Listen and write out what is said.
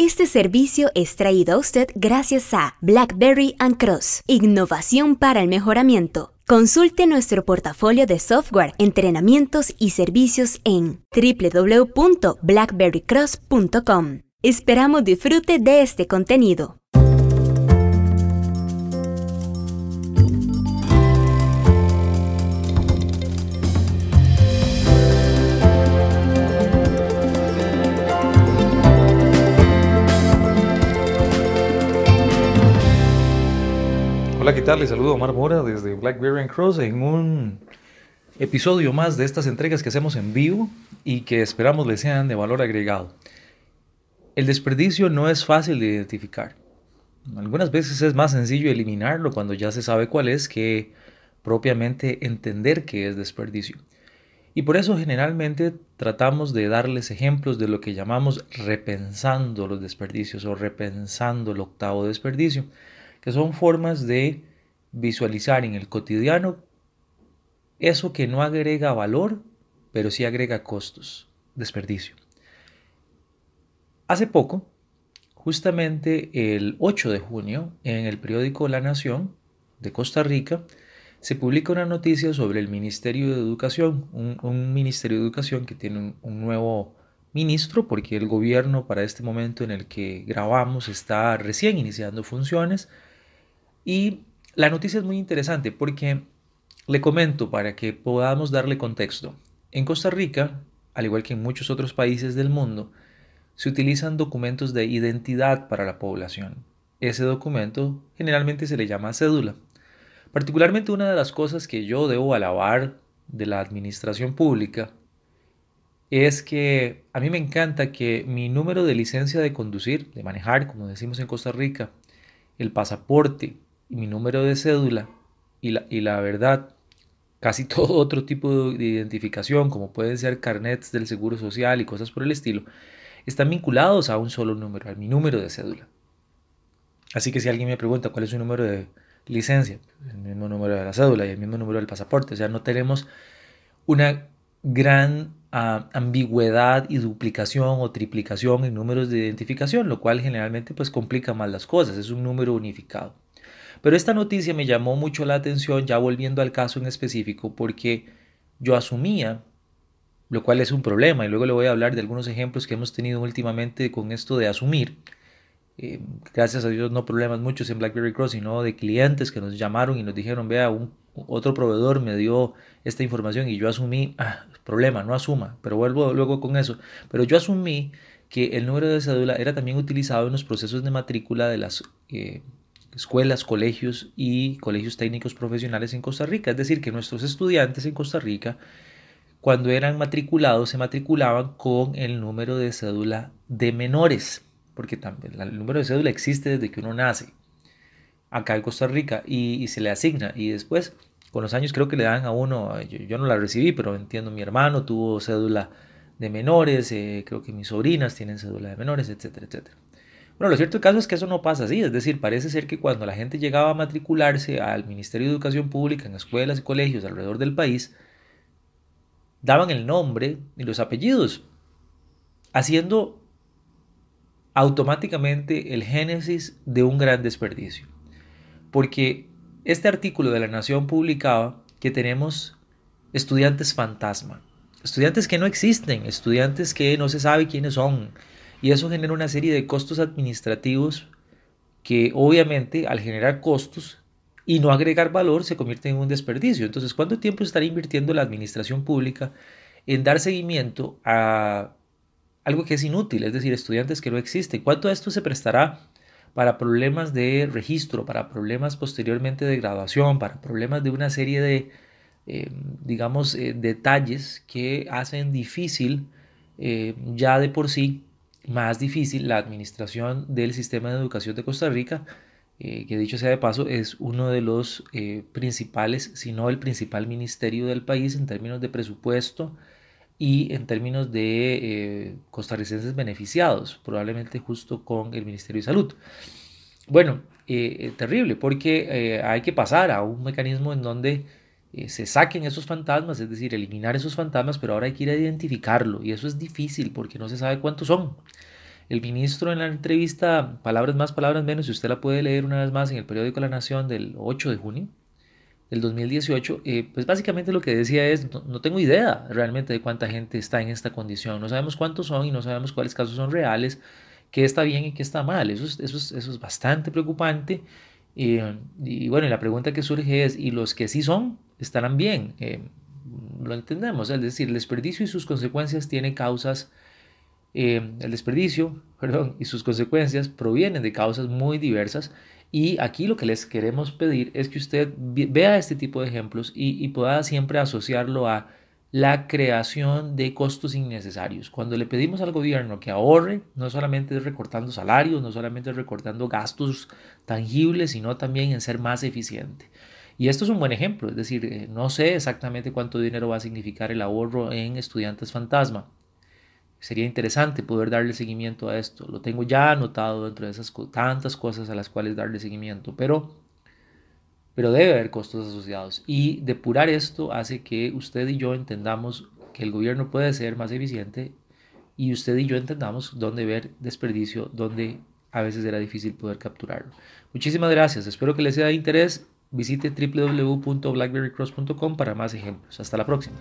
Este servicio es traído a usted gracias a BlackBerry ⁇ Cross, innovación para el mejoramiento. Consulte nuestro portafolio de software, entrenamientos y servicios en www.blackberrycross.com. Esperamos disfrute de este contenido. ¿Qué tal? Les saludo Omar Mora desde Blackberry and Cross en un episodio más de estas entregas que hacemos en vivo y que esperamos les sean de valor agregado. El desperdicio no es fácil de identificar. Algunas veces es más sencillo eliminarlo cuando ya se sabe cuál es que propiamente entender qué es desperdicio. Y por eso generalmente tratamos de darles ejemplos de lo que llamamos repensando los desperdicios o repensando el octavo desperdicio que son formas de visualizar en el cotidiano eso que no agrega valor, pero sí agrega costos, desperdicio. Hace poco, justamente el 8 de junio, en el periódico La Nación de Costa Rica, se publica una noticia sobre el Ministerio de Educación, un, Ministerio de Educación que tiene un, un nuevo ministro, porque el gobierno para este momento en el que grabamos está recién iniciando funciones, y la noticia es muy interesante porque le comento para que podamos darle contexto. En Costa Rica, al igual que en muchos otros países del mundo, se utilizan documentos de identidad para la población. Ese documento generalmente se le llama cédula. Particularmente una de las cosas que yo debo alabar de la administración pública es que a mí me encanta que mi número de licencia de conducir, de manejar, como decimos en Costa Rica, el pasaporte, y mi número de cédula y la, y la verdad, casi todo otro tipo de identificación, como pueden ser carnets del Seguro Social y cosas por el estilo, están vinculados a un solo número, a mi número de cédula. Así que si alguien me pregunta cuál es su número de licencia, el mismo número de la cédula y el mismo número del pasaporte, o sea, no tenemos una gran ah, ambigüedad y duplicación o triplicación en números de identificación, lo cual generalmente pues complica más las cosas, es un número unificado. Pero esta noticia me llamó mucho la atención, ya volviendo al caso en específico, porque yo asumía, lo cual es un problema, y luego le voy a hablar de algunos ejemplos que hemos tenido últimamente con esto de asumir. Eh, gracias a Dios no problemas muchos en BlackBerry Cross, sino de clientes que nos llamaron y nos dijeron, vea, un, otro proveedor me dio esta información y yo asumí, ah, problema, no asuma, pero vuelvo luego con eso, pero yo asumí que el número de cédula era también utilizado en los procesos de matrícula de las eh, escuelas, colegios y colegios técnicos profesionales en Costa Rica. Es decir, que nuestros estudiantes en Costa Rica, cuando eran matriculados, se matriculaban con el número de cédula de menores, porque también el número de cédula existe desde que uno nace acá en Costa Rica y, se le asigna. Y después, con los años, creo que le dan a uno, yo, yo no la recibí, pero entiendo, mi hermano tuvo cédula de menores, eh, creo que mis sobrinas tienen cédula de menores, etcétera, etcétera. Bueno, lo cierto es que eso no pasa así, es decir, parece ser que cuando la gente llegaba a matricularse al Ministerio de Educación Pública en escuelas y colegios alrededor del país, daban el nombre y los apellidos, haciendo automáticamente el génesis de un gran desperdicio. Porque este artículo de la Nación publicaba que tenemos estudiantes fantasma, estudiantes que no existen, estudiantes que no se sabe quiénes son, y eso genera una serie de costos administrativos que obviamente al generar costos y no agregar valor se convierte en un desperdicio. Entonces, ¿cuánto tiempo estará invirtiendo la administración pública en dar seguimiento a algo que es inútil, es decir, estudiantes que no existen? ¿Cuánto de esto se prestará para problemas de registro, para problemas posteriormente de graduación, para problemas de una serie de, eh, digamos, eh, detalles que hacen difícil eh, ya de por sí más difícil la administración del sistema de educación de Costa Rica, eh, que dicho sea de paso es uno de los eh, principales, si no el principal ministerio del país en términos de presupuesto y en términos de eh, costarricenses beneficiados, probablemente justo con el Ministerio de Salud. Bueno, terrible, porque hay que pasar a un mecanismo en donde se saquen esos fantasmas, es decir, eliminar esos fantasmas, pero ahora hay que ir a identificarlo y eso es difícil porque no se sabe cuántos son. El ministro en la entrevista, palabras más, palabras menos, si usted la puede leer una vez más en el periódico La Nación del 8 de junio del 2018, eh, pues básicamente lo que decía es, no, tengo idea realmente de cuánta gente está en esta condición, no sabemos cuántos son y no sabemos cuáles casos son reales, qué está bien y qué está mal, eso es, eso es bastante preocupante. Eh, y bueno, la pregunta que surge es, ¿y los que sí son, estarán bien? Eh, lo entendemos, es decir, el desperdicio y sus consecuencias tienen causas eh, el desperdicio perdón, y sus consecuencias provienen de causas muy diversas y aquí lo que les queremos pedir es que usted vea este tipo de ejemplos y, pueda siempre asociarlo a la creación de costos innecesarios. Cuando le pedimos al gobierno que ahorre, no solamente es recortando salarios, no solamente es recortando gastos tangibles, sino también en ser más eficiente. Y esto es un buen ejemplo, es decir, eh, no sé exactamente cuánto dinero va a significar el ahorro en estudiantes fantasma, Sería interesante poder darle seguimiento a esto. Lo tengo ya anotado dentro de esas tantas cosas a las cuales darle seguimiento, pero, pero debe haber costos asociados. Y depurar esto hace que usted y yo entendamos que el gobierno puede ser más eficiente y usted y yo entendamos dónde ver desperdicio, dónde a veces era difícil poder capturarlo. Muchísimas gracias. Espero que les sea de interés. Visite www.blackberrycross.com para más ejemplos. Hasta la próxima.